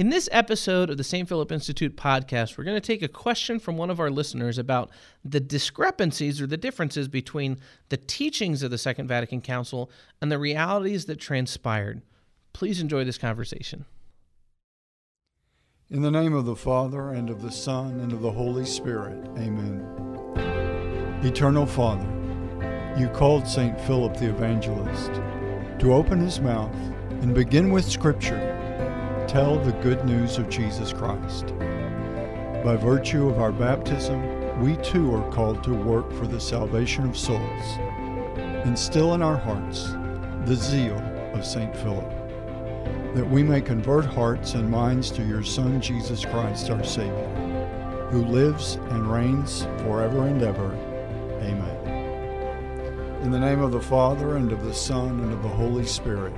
In this episode of the St. Philip Institute podcast, we're going to take a question from one of our listeners about the discrepancies or the differences between the teachings of the Second Vatican Council and the realities that transpired. Please enjoy this conversation. In the name of the Father, and of the Son, and of the Holy Spirit, amen. Eternal Father, you called St. Philip the Evangelist to open his mouth and begin with Scripture tell the good news of Jesus Christ. By virtue of our baptism, we too are called to work for the salvation of souls. Instill in our hearts the zeal of St. Philip, that we may convert hearts and minds to your Son, Jesus Christ, our Savior, who lives and reigns forever and ever. Amen. In the name of the Father, and of the Son, and of the Holy Spirit.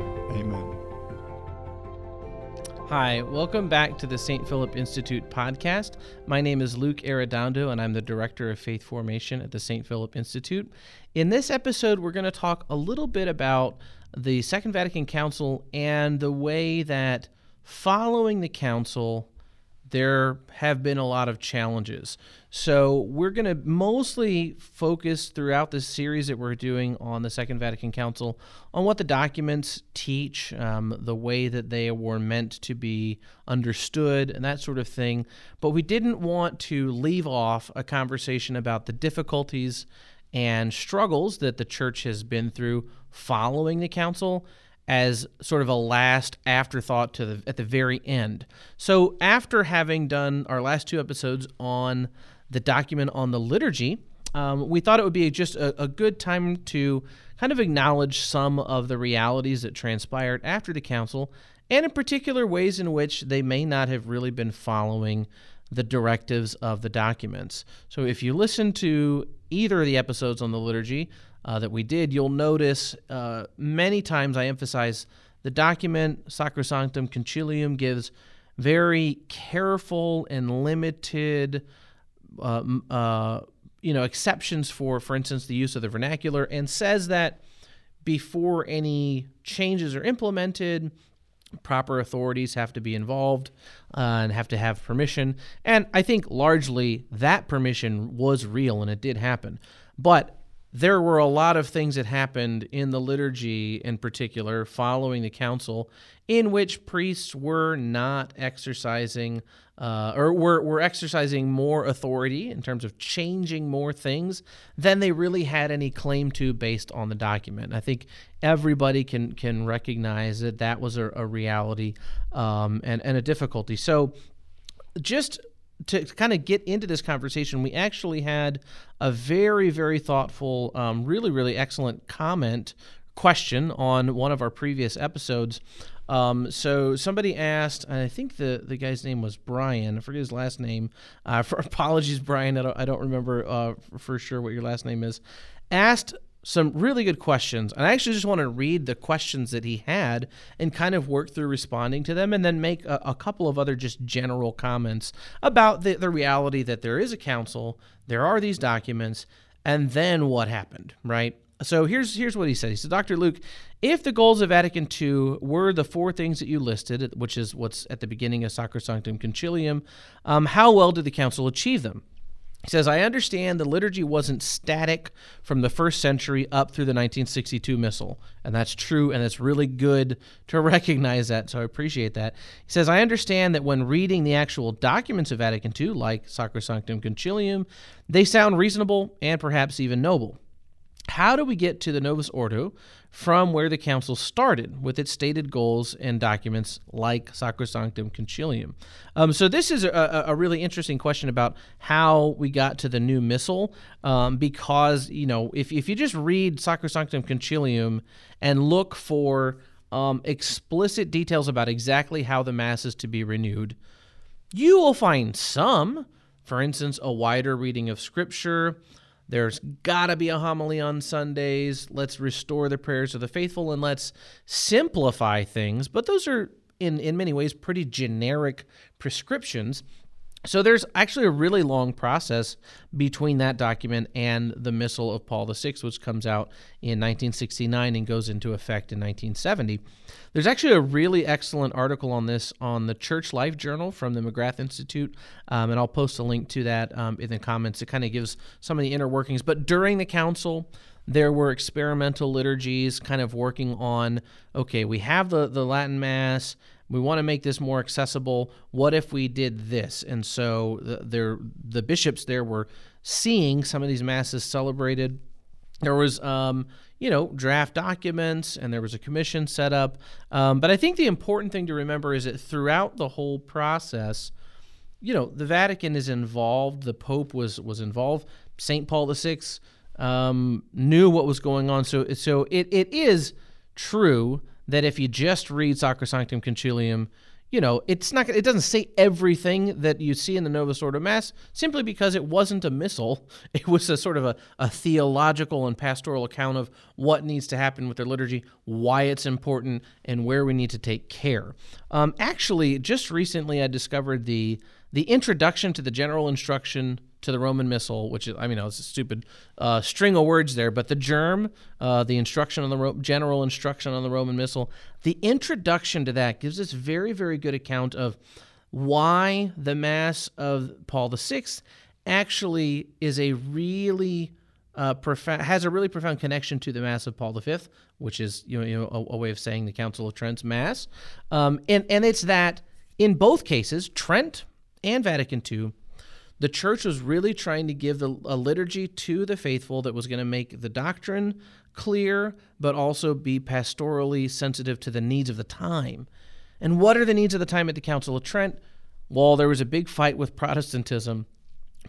Hi, welcome back to the St. Philip Institute podcast. My name is Luke Arredondo, and I'm the Director of Faith Formation at the St. Philip Institute. In this episode, we're going to talk a little bit about the Second Vatican Council and the way that following the Council, there have been a lot of challenges. So, we're going to mostly focus throughout this series that we're doing on the Second Vatican Council on what the documents teach, um, the way that they were meant to be understood, and that sort of thing. But we didn't want to leave off a conversation about the difficulties and struggles that the church has been through following the council as sort of a last afterthought to the at the very end. So after having done our last two episodes on the document on the liturgy, um, we thought it would be just a, a, good time to kind of acknowledge some of the realities that transpired after the council, and in particular ways in which they may not have really been following the directives of the documents. So if you listen to either of the episodes on the liturgy, uh, that we did, you'll notice uh, many times I emphasize the document Sacrosanctum Concilium gives very careful and limited, uh, uh, you know, exceptions for, for instance, the use of the vernacular, and says that before any changes are implemented, proper authorities have to be involved uh, and have to have permission. And I think largely that permission was real and it did happen. But there were a lot of things that happened in the liturgy in particular following the council in which priests were not exercising uh, or were, were exercising more authority in terms of changing more things than they really had any claim to based on the document. I think everybody can can recognize that that was a, a reality um, and, and a difficulty. So just to kind of get into this conversation, we actually had a very, very thoughtful, um, really, really excellent comment question on one of our previous episodes. Um, so somebody asked, and I think the, the guy's name was Brian. I forget his last name. Uh, for apologies, Brian. I don't, I don't remember uh, for sure what your last name is. Asked some really good questions. And I actually just want to read the questions that he had and kind of work through responding to them and then make a, a couple of other just general comments about the, the reality that there is a council, there are these documents, and then what happened, right? So here's here's what he said. He said, Dr. Luke, if the goals of Vatican II were the four things that you listed, which is what's at the beginning of Sacrosanctum Concilium, um, how well did the council achieve them? He says, I understand the liturgy wasn't static from the first century up through the 1962 Missal. And that's true, and it's really good to recognize that, so I appreciate that. He says, I understand that when reading the actual documents of Vatican II, like Sacrosanctum Concilium, they sound reasonable and perhaps even noble. How do we get to the Novus Ordo from where the council started with its stated goals and documents like Sacrosanctum Concilium? Um, so, this is a, a, really interesting question about how we got to the new missal um, because, you know, if, if you just read Sacrosanctum Concilium and look for um, explicit details about exactly how the Mass is to be renewed, you will find some. For instance, a wider reading of Scripture there's got to be a homily on Sundays. Let's restore the prayers of the faithful and let's simplify things. But those are, in, in many ways, pretty generic prescriptions. So there's actually a really long process between that document and the Missal of Paul VI, which comes out in 1969 and goes into effect in 1970. There's actually a really excellent article on this on the Church Life Journal from the McGrath Institute, um, and I'll post a link to that um, in the comments. It kind of gives some of the inner workings. But during the council, there were experimental liturgies kind of working on okay, we have the, the Latin Mass we want to make this more accessible. What if we did this? And so the, there, the bishops there were seeing some of these masses celebrated. There was, um, you know, draft documents, and there was a commission set up. Um, but I think the important thing to remember is that throughout the whole process, you know, the Vatican is involved. The Pope was was involved. Saint Paul VI um, knew what was going on. So so it, it is true that if you just read Sacrosanctum Concilium, you know, it's not. It doesn't say everything that you see in the Novus Ordo Mass, simply because it wasn't a missal. It was a sort of a, a theological and pastoral account of what needs to happen with their liturgy, why it's important, and where we need to take care. Um, actually, just recently, I discovered the the introduction to the general instruction to the Roman Missal, which is, I mean, it's a stupid uh, string of words there, but the germ, uh, the instruction on the Ro- general instruction on the Roman Missal, the introduction to that gives us very, very good account of why the Mass of Paul VI actually is a really uh, profound has a really profound connection to the Mass of Paul V, which is you know, you know a, a way of saying the Council of Trent's Mass, um, and and it's that in both cases, Trent and Vatican II the church was really trying to give the, a liturgy to the faithful that was going to make the doctrine clear, but also be pastorally sensitive to the needs of the time. And what are the needs of the time at the Council of Trent? Well, there was a big fight with Protestantism.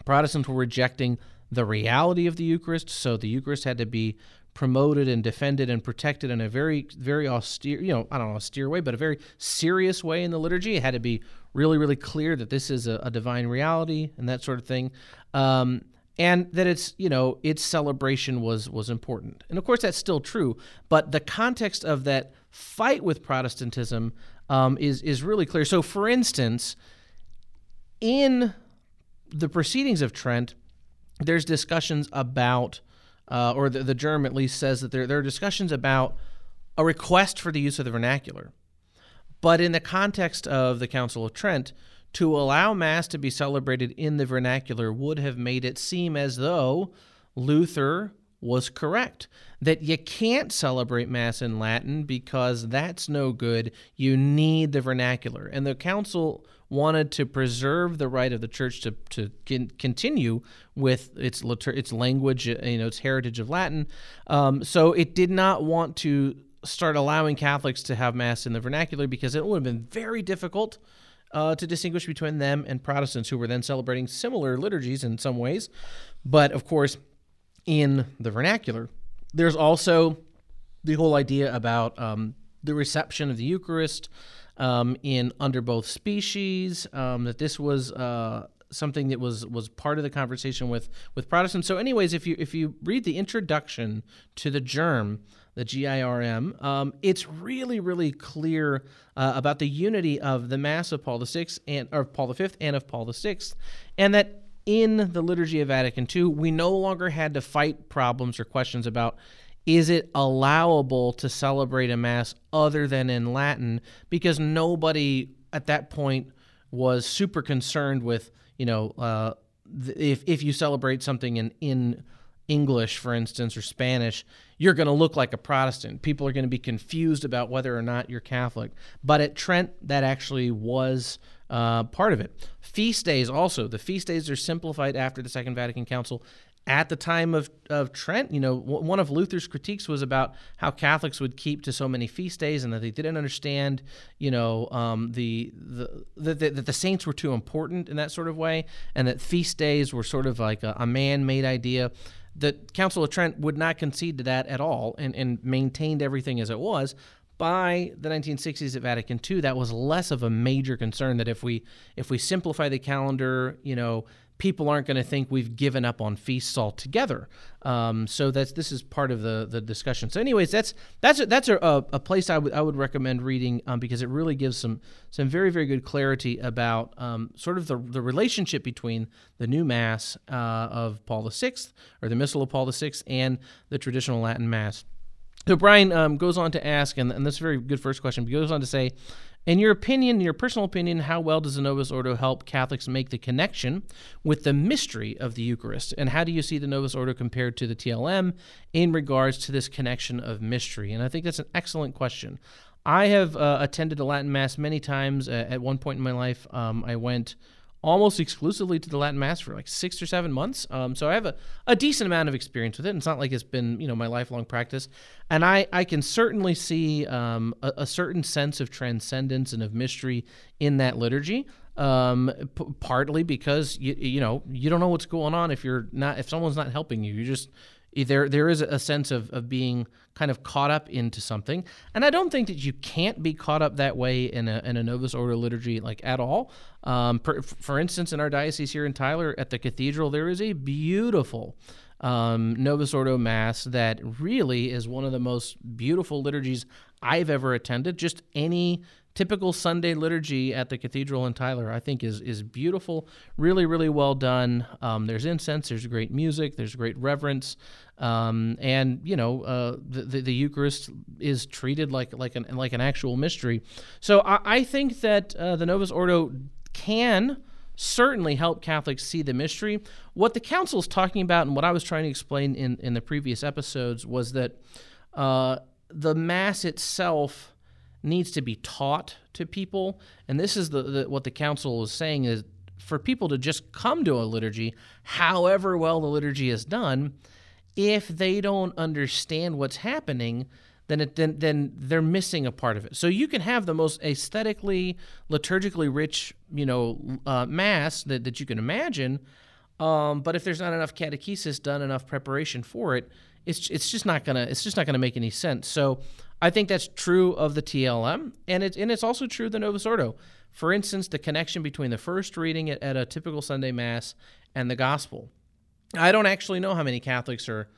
Protestants were rejecting the reality of the Eucharist, so the Eucharist had to be promoted and defended and protected in a very, very austere, you know, I don't know, austere way, but a very serious way in the liturgy. It had to be really, really clear that this is a, a divine reality and that sort of thing. Um, and that it's you know its celebration was was important and of course that's still true but the context of that fight with protestantism um, is is really clear so for instance in the proceedings of trent there's discussions about uh, or the, the germ at least says that there, there are discussions about a request for the use of the vernacular. But in the context of the Council of Trent, to allow Mass to be celebrated in the vernacular would have made it seem as though Luther was correct. That you can't celebrate Mass in Latin because that's no good. You need the vernacular. And the Council wanted to preserve the right of the church to, to continue with its its language, you know, its heritage of Latin. Um, so it did not want to start allowing Catholics to have Mass in the vernacular because it would have been very difficult uh, to distinguish between them and Protestants who were then celebrating similar liturgies in some ways. But of course, in the vernacular, there's also the whole idea about um, the reception of the Eucharist um, in under both species. Um, that this was uh, something that was was part of the conversation with with Protestants. So, anyways, if you if you read the introduction to the germ, the GIRM, um, it's really really clear uh, about the unity of the Mass of Paul the Sixth and or Paul the Fifth and of Paul the Sixth, and that in the liturgy of Vatican II, we no longer had to fight problems or questions about is it allowable to celebrate a mass other than in Latin? Because nobody at that point was super concerned with, you know, uh, if if you celebrate something in in English, for instance, or Spanish, you're going to look like a Protestant. People are going to be confused about whether or not you're Catholic. But at Trent, that actually was uh, part of it. Feast days also. The feast days are simplified after the Second Vatican Council at the time of, of Trent, you know, w- one of Luther's critiques was about how Catholics would keep to so many feast days and that they didn't understand, you know, um, the, the, the, the, that the saints were too important in that sort of way, and that feast days were sort of like a, a man made idea. The Council of Trent would not concede to that at all and, and maintained everything as it was by the 1960s at Vatican II, that was less of a major concern. That if we if we simplify the calendar, you know, people aren't going to think we've given up on feasts altogether. Um, so that's this is part of the the discussion. So, anyways, that's that's a, that's a, a place I would I would recommend reading um, because it really gives some some very very good clarity about um, sort of the the relationship between the new Mass uh, of Paul VI or the Missal of Paul VI and the traditional Latin Mass. So Brian um, goes on to ask, and, and that's a very good first question. But he goes on to say, in your opinion, in your personal opinion, how well does the Novus Ordo help Catholics make the connection with the mystery of the Eucharist? And how do you see the Novus Ordo compared to the TLM in regards to this connection of mystery? And I think that's an excellent question. I have uh, attended a Latin Mass many times. Uh, at one point in my life, um, I went almost exclusively to the Latin Mass for like six or seven months. Um, so I have a, a decent amount of experience with it. It's not like it's been, you know, my lifelong practice. And I, I can certainly see um, a, a, certain sense of transcendence and of mystery in that liturgy. Um, p- partly because you, you know, you don't know what's going on if you're not, if someone's not helping you, you just, there there is a sense of, of being kind of caught up into something. And i don't think that you can't be caught up that way in a, in a novus ordo liturgy like at all. Um, for instance in our diocese here in tyler at the cathedral there is a beautiful um, novus ordo mass that really is one of the most beautiful liturgies i've ever attended. Just any typical Sunday liturgy at the cathedral in Tyler, I think is is beautiful, really, really well done. Um, there's incense, there's great music, there's great reverence, um, and you know uh, the, the, the Eucharist is treated like like an like an actual mystery. So I, I think that uh, the Novus Ordo can certainly help Catholics see the mystery. What the council is talking about, and what I was trying to explain in in the previous episodes, was that uh, the Mass itself needs to be taught to people. And this is the, the, what the council is saying is for people to just come to a liturgy, however well the liturgy is done, if they don't understand what's happening, then it, then then they're missing a part of it. So you can have the most aesthetically, liturgically rich, you know, uh, mass that, that you can imagine, um, but if there's not enough catechesis done, enough preparation for it, it's it's just not gonna it's just not gonna make any sense. So I think that's true of the TLM, and it's and it's also true of the Novus Ordo. For instance, the connection between the first reading at, at a typical Sunday Mass and the Gospel. I don't actually know how many Catholics are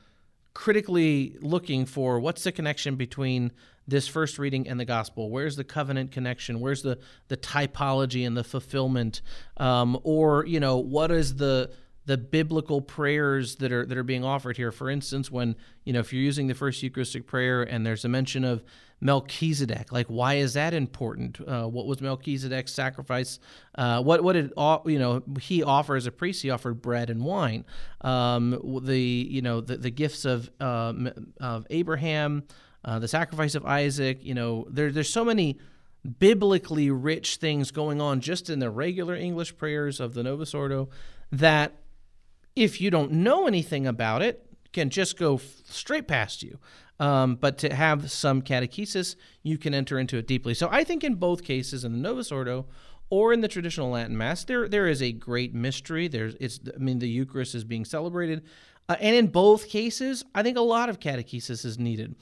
critically looking for what's the connection between this first reading and the gospel where's the covenant connection where's the the typology and the fulfillment um, or you know what is the the biblical prayers that are that are being offered here. For instance, when you know if you're using the first Eucharistic prayer and there's a mention of Melchizedek, like why is that important? Uh, what was Melchizedek's sacrifice? Uh, what what did you know he offer as a priest? He offered bread and wine. Um, the you know the, the gifts of uh, of Abraham, uh, the sacrifice of Isaac. You know there there's so many biblically rich things going on just in the regular English prayers of the Novus Ordo that if you don't know anything about it, can just go straight past you. Um, but to have some catechesis, you can enter into it deeply. So I think in both cases, in the Novus Ordo or in the traditional Latin Mass, there there is a great mystery. There's it's I mean the Eucharist is being celebrated, uh, and in both cases, I think a lot of catechesis is needed.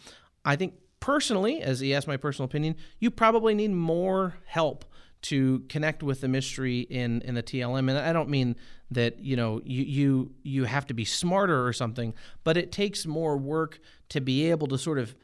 I think personally, as he asked my personal opinion, you probably need more help to connect with the mystery in in the TLM. And I don't mean that you know you you you have to be smarter or something, but it takes more work to be able to sort of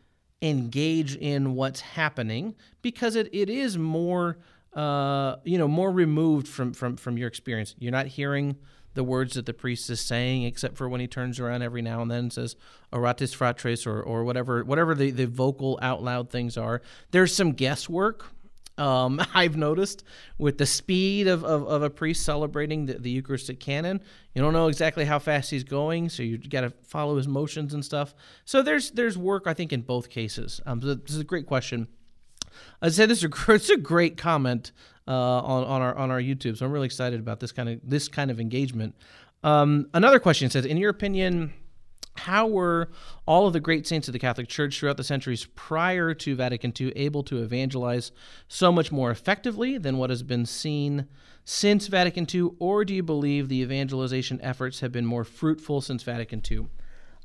engage in what's happening because it, it is more uh, you know more removed from from from your experience. You're not hearing the words that the priest is saying, except for when he turns around every now and then and says "Orate fratres" or or whatever whatever the, the vocal out loud things are. There's some guesswork um, I've noticed with the speed of, of, of a priest celebrating the, the, Eucharistic canon, you don't know exactly how fast he's going, so you got to follow his motions and stuff. So there's there's work I think in both cases. Um, this is a great question. I said this is a, it's a great comment uh, on on our on our YouTube, so I'm really excited about this kind of this kind of engagement. Um, another question says, in your opinion how were all of the great saints of the Catholic Church throughout the centuries prior to Vatican II able to evangelize so much more effectively than what has been seen since Vatican II? Or do you believe the evangelization efforts have been more fruitful since Vatican II?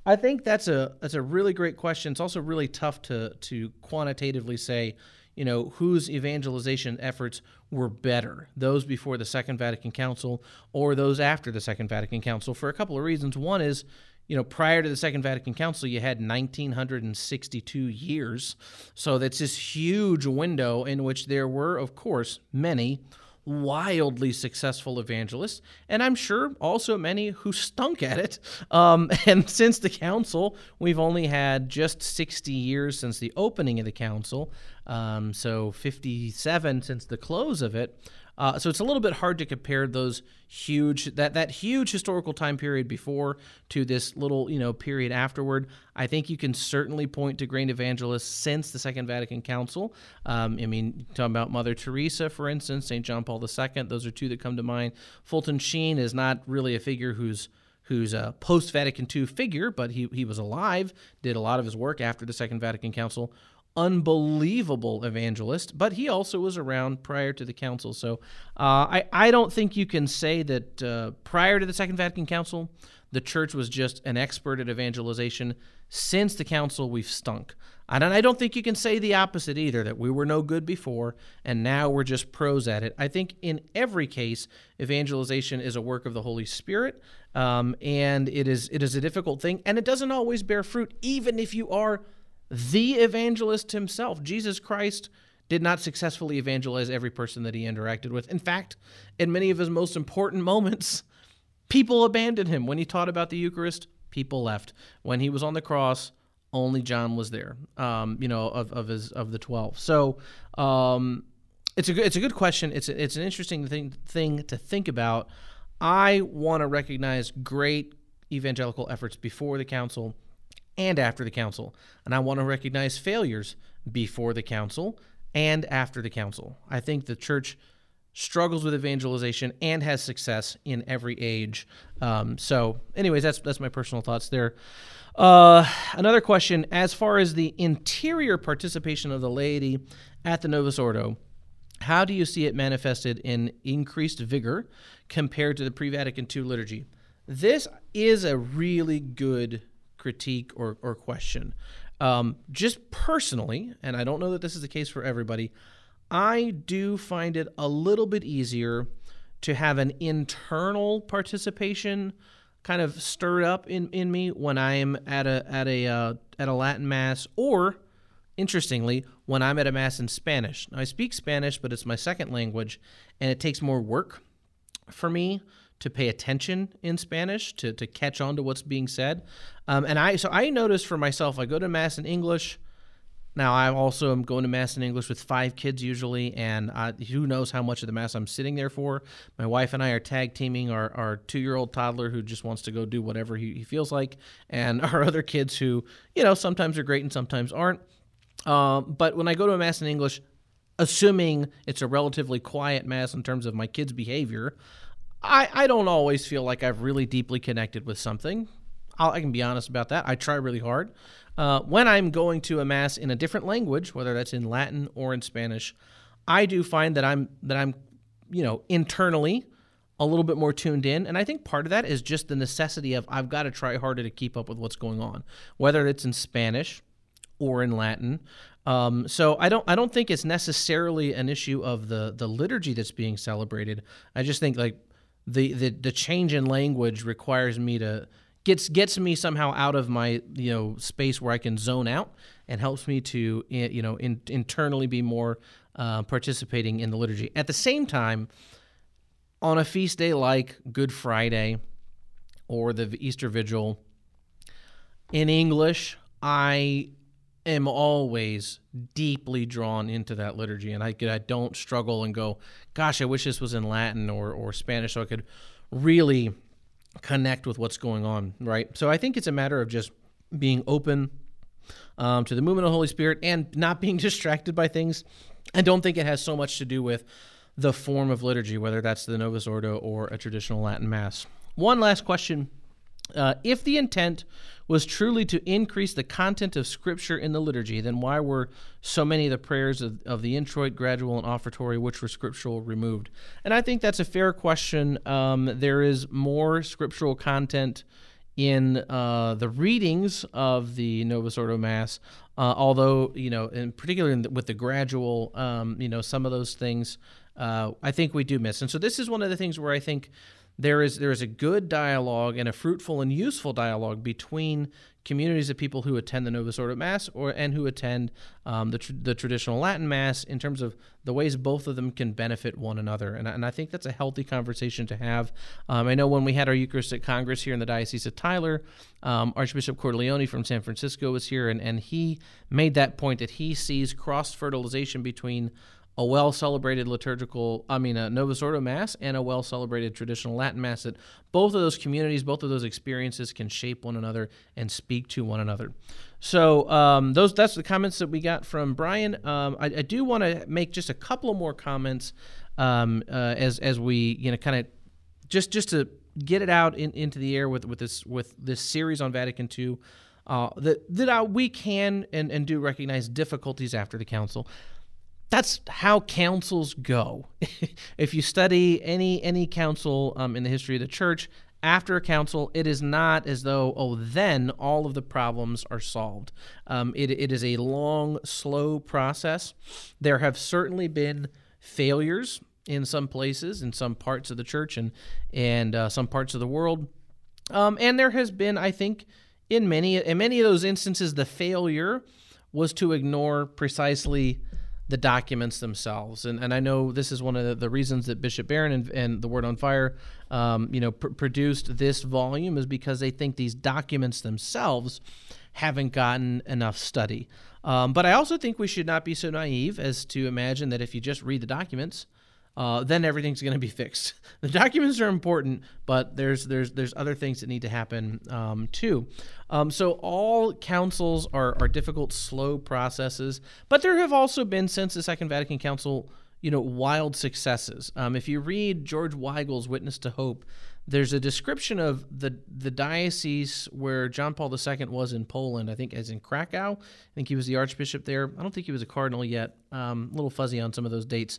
I think that's a that's a really great question. It's also really tough to to quantitatively say, you know, whose evangelization efforts were better, those before the Second Vatican Council or those after the Second Vatican Council, for a couple of reasons. One is, you know, prior to the Second Vatican Council, you had 1962 years. So that's this huge window in which there were, of course, many wildly successful evangelists, and I'm sure also many who stunk at it. Um, and since the council, we've only had just 60 years since the opening of the council, um, so 57 since the close of it. Uh, so it's a little bit hard to compare those huge that that huge historical time period before to this little you know period afterward. I think you can certainly point to great evangelists since the Second Vatican Council. Um, I mean, talking about Mother Teresa, for instance, Saint John Paul II. Those are two that come to mind. Fulton Sheen is not really a figure who's who's a post Vatican II figure, but he, he was alive, did a lot of his work after the Second Vatican Council unbelievable evangelist, but he also was around prior to the council. So uh, I, I don't think you can say that uh, prior to the Second Vatican Council, the church was just an expert at evangelization. Since the council, we've stunk. And I don't think you can say the opposite either, that we were no good before and now we're just pros at it. I think in every case, evangelization is a work of the Holy Spirit, um, and it is it is a difficult thing, and it doesn't always bear fruit, even if you are the evangelist himself, Jesus Christ, did not successfully evangelize every person that he interacted with. In fact, in many of his most important moments, people abandoned him. When he taught about the Eucharist, people left. When he was on the cross, only John was there. Um, you know, of, of his of the twelve. So um, it's a good, it's a good question. It's a, it's an interesting thing thing to think about. I want to recognize great evangelical efforts before the council and after the council. And I want to recognize failures before the council and after the council. I think the church struggles with evangelization and has success in every age. Um, so, anyways, that's that's my personal thoughts there. Uh, another question: as far as the interior participation of the laity at the Novus Ordo, how do you see it manifested in increased vigor compared to the pre-Vatican II liturgy? This is a really good critique or, or question. Um, just personally, and I don't know that this is the case for everybody, I do find it a little bit easier to have an internal participation kind of stirred up in, in me when I'm at a at a uh, at a Latin mass or interestingly when I'm at a mass in Spanish. Now, I speak Spanish, but it's my second language and it takes more work for me to pay attention in Spanish to, to catch on to what's being said. Um, and I so I noticed for myself, I go to mass in English. Now I also am going to mass in English with five kids usually, and I, who knows how much of the mass I'm sitting there for. My wife and I are tag teaming our, our two year old toddler who just wants to go do whatever he, he, feels like, and our other kids who you know sometimes are great and sometimes aren't. Um, but when I go to a mass in English, assuming it's a relatively quiet mass in terms of my kids' behavior, I, I don't always feel like I've really deeply connected with something. I'll, i can be honest about that. I try really hard. Uh, when I'm going to a mass in a different language, whether that's in Latin or in Spanish, I do find that I'm that I'm, you know, internally a little bit more tuned in. And I think part of that is just the necessity of I've got to try harder to keep up with what's going on, whether it's in Spanish or in Latin. Um, so I don't I don't think it's necessarily an issue of the the liturgy that's being celebrated. I just think like the, the the change in language requires me to gets gets me somehow out of my you know space where I can zone out and helps me to you know in, internally be more uh, participating in the liturgy. At the same time, on a feast day like Good Friday or the Easter Vigil, in English, I am always deeply drawn into that liturgy, and I, I don't struggle and go, "Gosh, I wish this was in Latin or or Spanish, so I could really connect with what's going on." Right. So I think it's a matter of just being open um, to the movement of the Holy Spirit and not being distracted by things. I don't think it has so much to do with the form of liturgy, whether that's the Novus Ordo or a traditional Latin Mass. One last question uh, if the intent was truly to increase the content of Scripture in the liturgy, then why were so many of the prayers of, of the introit, gradual, and offertory, which were scriptural, removed? And I think that's a fair question. Um, there is more scriptural content in uh, the readings of the Novus Ordo Mass, uh, although, you know, in particular with the gradual, um, you know, some of those things uh, I think we do miss. And so this is one of the things where I think there is there is a good dialogue and a fruitful and useful dialogue between communities of people who attend the Novus Ordo Mass or and who attend um, the, tr- the traditional Latin Mass in terms of the ways both of them can benefit one another. And, and I think that's a healthy conversation to have. Um, I know when we had our Eucharistic Congress here in the Diocese of Tyler, um, Archbishop Cordileone from San Francisco was here, and, and he made that point that he sees cross fertilization between a well celebrated liturgical, I mean, a Novus Ordo Mass and a well celebrated traditional Latin Mass, that both of those communities, both of those experiences can shape one another and speak to one another. So um, those that's the comments that we got from Brian. Um, I, I, do want to make just a couple more comments um, uh, as as we you know kind of just just to get it out in, into the air with with this with this series on Vatican II. Uh, that that uh, we can and, and do recognize difficulties after the council that's how councils go. if you study any any council um, in the history of the church, after a council, it is not as though oh then all of the problems are solved. Um, it, it is a long, slow process. There have certainly been failures in some places, in some parts of the church, and and uh, some parts of the world, um, and there has been, I think, in many in many of those instances, the failure was to ignore precisely the documents themselves. And, and I know this is one of the, the reasons that Bishop Barron and, and the Word on Fire, um, you know, pr- produced this volume is because they think these documents themselves haven't gotten enough study. Um, but I also think we should not be so naive as to imagine that if you just read the documents, uh, then everything's going to be fixed. The documents are important, but there's there's there's other things that need to happen um, too. Um, so all councils are are difficult, slow processes, but there have also been since the Second Vatican Council, you know, wild successes. Um, if you read George Weigel's Witness to Hope, there's a description of the the diocese where John Paul II was in Poland. I think as in Krakow. I think he was the archbishop there. I don't think he was a cardinal yet. Um, a little fuzzy on some of those dates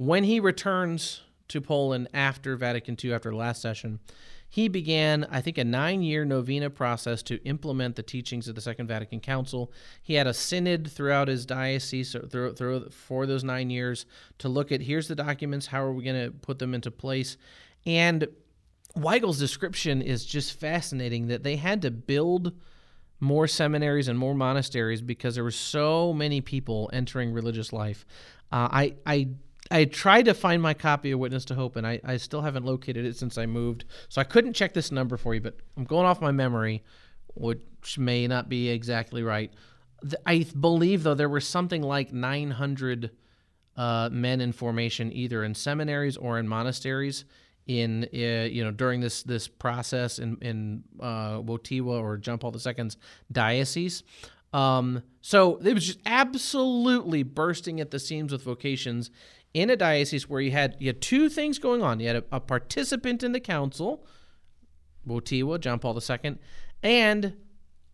when he returns to Poland after Vatican II, after the last session, he began, I think, a nine year novena process to implement the teachings of the Second Vatican Council. He had a synod throughout his diocese through, through, for those nine years to look at here's the documents, how are we going to put them into place? And Weigel's description is just fascinating that they had to build more seminaries and more monasteries because there were so many people entering religious life. Uh, I, I I tried to find my copy of Witness to Hope, and I, I still haven't located it since I moved. So I couldn't check this number for you, but I'm going off my memory, which may not be exactly right. I believe, though, there were something like 900 uh, men in formation, either in seminaries or in monasteries, in uh, you know during this this process in in uh, Wojtyła or John Paul II's diocese. Um, so it was just absolutely bursting at the seams with vocations in a diocese where you had you had two things going on. You had a, a participant in the council, Wojtyła, John Paul II, and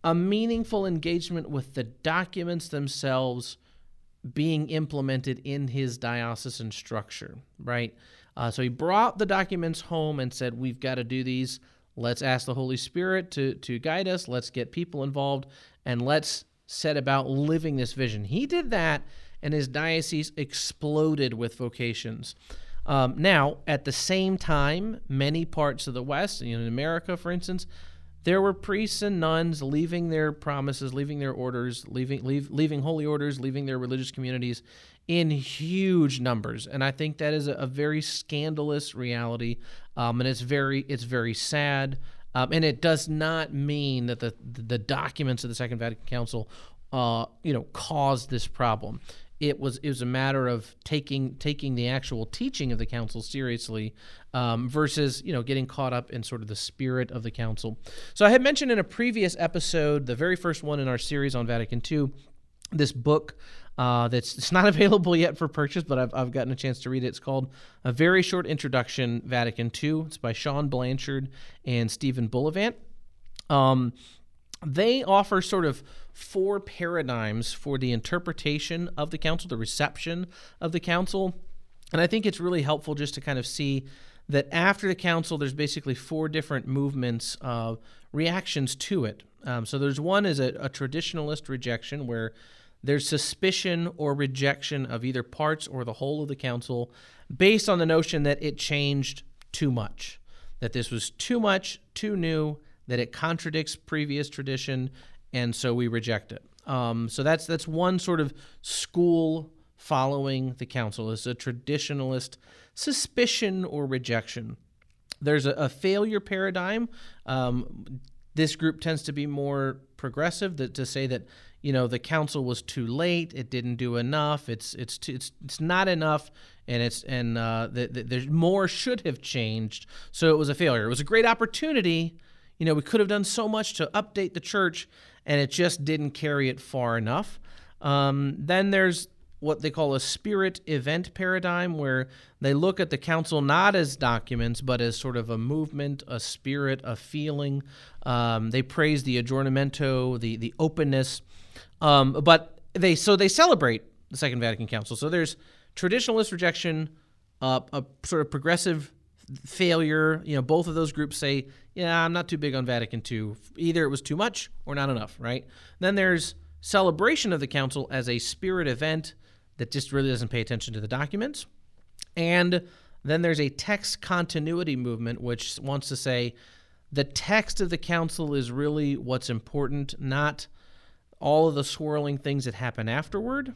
a meaningful engagement with the documents themselves being implemented in his diocesan structure, right? Uh, so he brought the documents home and said, We've got to do these. Let's ask the Holy Spirit to, to guide us. Let's get people involved and let's set about living this vision. He did that and his diocese exploded with vocations. Um, now, at the same time, many parts of the West, in America, for instance, there were priests and nuns leaving their promises, leaving their orders, leaving leave, leaving holy orders, leaving their religious communities in huge numbers, and I think that is a, a very scandalous reality, um, and it's very it's very sad. Um, and it does not mean that the the documents of the Second Vatican Council, uh, you know, caused this problem it was it was a matter of taking taking the actual teaching of the council seriously um, versus you know getting caught up in sort of the spirit of the council. So I had mentioned in a previous episode, the very first one in our series on Vatican II, this book uh, that's it's not available yet for purchase, but I've, I've gotten a chance to read it. It's called A Very Short Introduction Vatican II. It's by Shaun Blanchard and Stephen Bullivant. Um, they offer sort of four paradigms for the interpretation of the council, the reception of the council. And I think it's really helpful just to kind of see that after the council, there's basically four different movements of reactions to it. Um, so there's one is a, a traditionalist rejection where there's suspicion or rejection of either parts or the whole of the council based on the notion that it changed too much, that this was too much, too new, that it contradicts previous tradition, and so we reject it. Um, so that's that's one sort of school following the council is a traditionalist suspicion or rejection. There's a, a failure paradigm. Um, this group tends to be more progressive that, to say that you know the council was too late it didn't do enough it's it's too, it's it's not enough and it's and uh, the, the, there's more should have changed. So it was a failure. It was a great opportunity you know we could have done so much to update the church and it just didn't carry it far enough. Um, then there's what they call a spirit event paradigm, where they look at the council not as documents, but as sort of a movement, a spirit, a feeling. Um, they praise the aggiornamento, the the openness, um, but they so they celebrate the Second Vatican Council. So there's traditionalist rejection, uh, a sort of progressive failure. You know, both of those groups say, "Yeah, I'm not too big on Vatican II. Either it was too much or not enough." Right? Then there's celebration of the council as a spirit event that just really doesn't pay attention to the documents. And then there's a text continuity movement, which wants to say the text of the council is really what's important, not all of the swirling things that happen afterward.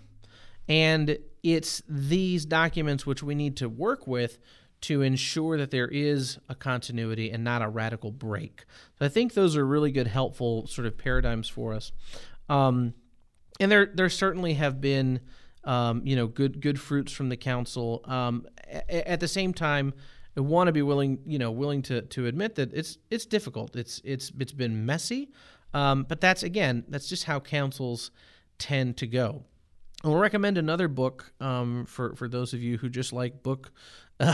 And it's these documents which we need to work with to ensure that there is a continuity and not a radical break. So I think those are really good, helpful sort of paradigms for us. Um, and there, there certainly have been um, you know, good good fruits from the council. Um, a- at the same time, I want to be willing, you know, willing to to admit that it's it's difficult. It's it's it's been messy, um, but that's again, that's just how councils tend to go. I'll recommend another book um, for for those of you who just like book uh,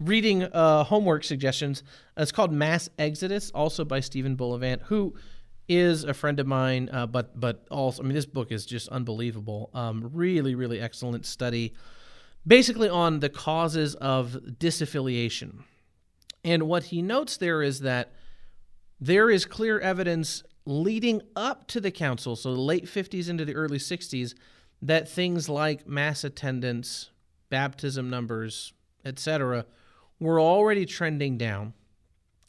reading uh, homework suggestions. It's called Mass Exodus, also by Stephen Bullivant, who is a friend of mine, uh, but but also, I mean, this book is just unbelievable. Um, really, really excellent study, basically on the causes of disaffiliation. And what he notes there is that there is clear evidence leading up to the council, so the late 50s into the early 60s, that things like mass attendance, baptism numbers, etc., were already trending down.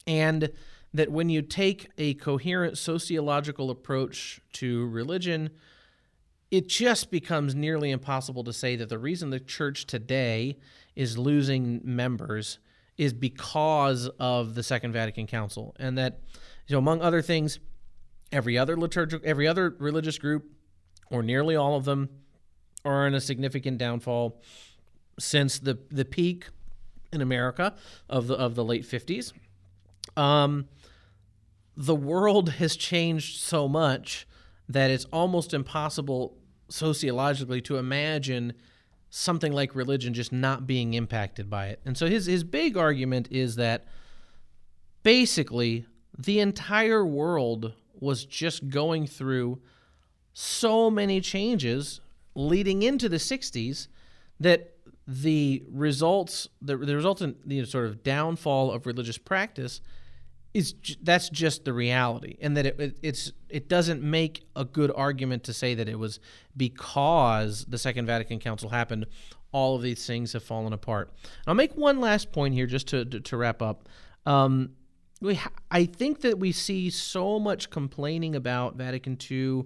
And that when you take a coherent sociological approach to religion, it just becomes nearly impossible to say that the reason the church today is losing members is because of the Second Vatican Council, and that, you know, among other things, every other liturgical, every other religious group, or nearly all of them, are in a significant downfall since the the peak in America of the of the late fifties. Um, the world has changed so much that it's almost impossible sociologically to imagine something like religion just not being impacted by it. And so his his big argument is that basically the entire world was just going through so many changes leading into the 60s that the results the, the resultant you know, sort of downfall of religious practice is that's just the reality, and that it, it, it's it doesn't make a good argument to say that it was because the Second Vatican Council happened. All of these things have fallen apart. And I'll make one last point here, just to to, to wrap up. Um, we ha- I think that we see so much complaining about Vatican II.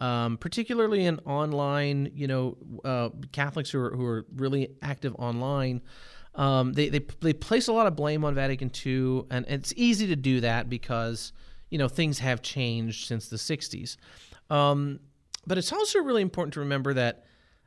Um, particularly in online, you know, uh, Catholics who are, who are really active online, um, they, they they place a lot of blame on Vatican II, and it's easy to do that because you know things have changed since the '60s. Um, but it's also really important to remember that,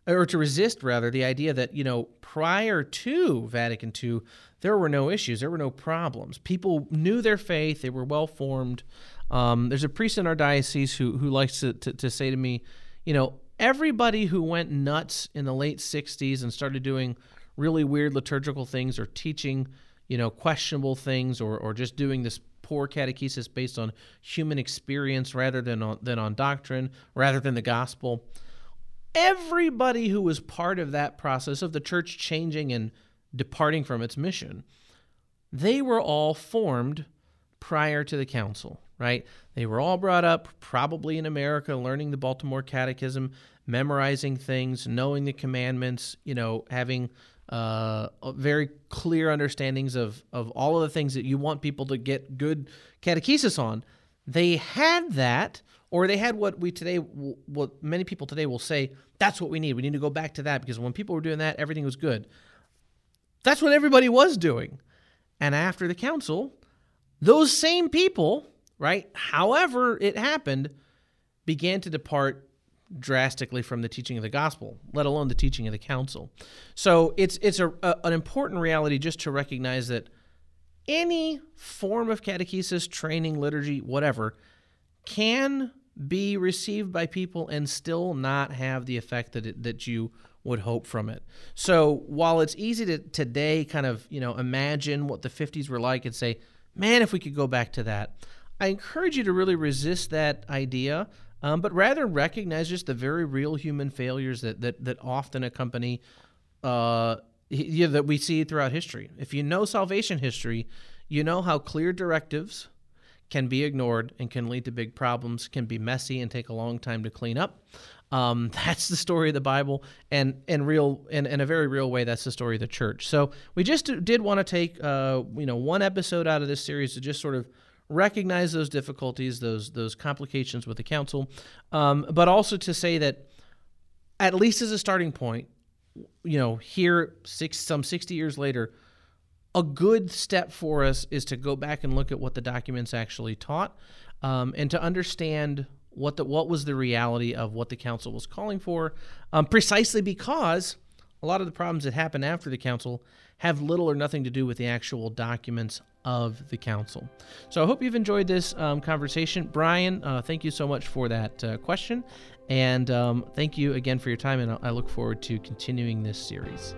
or to resist rather, the idea that you know prior to Vatican II, there were no issues, there were no problems. People knew their faith, they were well formed. Um, there's a priest in our diocese who who likes to, to, to say to me, you know, everybody who went nuts in the late '60s and started doing really weird liturgical things or teaching, you know, questionable things or, or just doing this poor catechesis based on human experience rather than on, than on doctrine, rather than the gospel. Everybody who was part of that process of the church changing and departing from its mission they were all formed prior to the council, right? They were all brought up probably in America, learning the Baltimore Catechism, memorizing things, knowing the commandments, you know, having uh, very clear understandings of, of all of the things that you want people to get good catechesis on. They had that, or they had what we today, what many people today will say, that's what we need. We need to go back to that because when people were doing that, everything was good. That's what everybody was doing. And after the council, those same people, right, however it happened, began to depart drastically from the teaching of the gospel, let alone the teaching of the council. So it's it's a, a, an important reality just to recognize that any form of catechesis, training, liturgy, whatever, can be received by people and still not have the effect that it, that you would hope from it. So while it's easy to today kind of you know imagine what the 50s were like and say, man, if we could go back to that, I encourage you to really resist that idea um, but rather recognize just the very real human failures that that, that often accompany uh, yeah, that we see throughout history. If you know salvation history, you know how clear directives can be ignored and can lead to big problems, can be messy and take a long time to clean up. Um, that's the story of the Bible, and in real, in, in a very real way, that's the story of the church. So we just did want to take, uh, you know, one episode out of this series to just sort of recognize those difficulties, those those complications with the council, um, but also to say that at least as a starting point, you know, here six some sixty years later, a good step for us is to go back and look at what the documents actually taught, um, and to understand what the what was the reality of what the council was calling for, um, precisely because a lot of the problems that happen after the council have little or nothing to do with the actual documents of the council. So I hope you've enjoyed this um, conversation. Brian, uh, thank you so much for that uh, question. And um, thank you again for your time. And I look forward to continuing this series.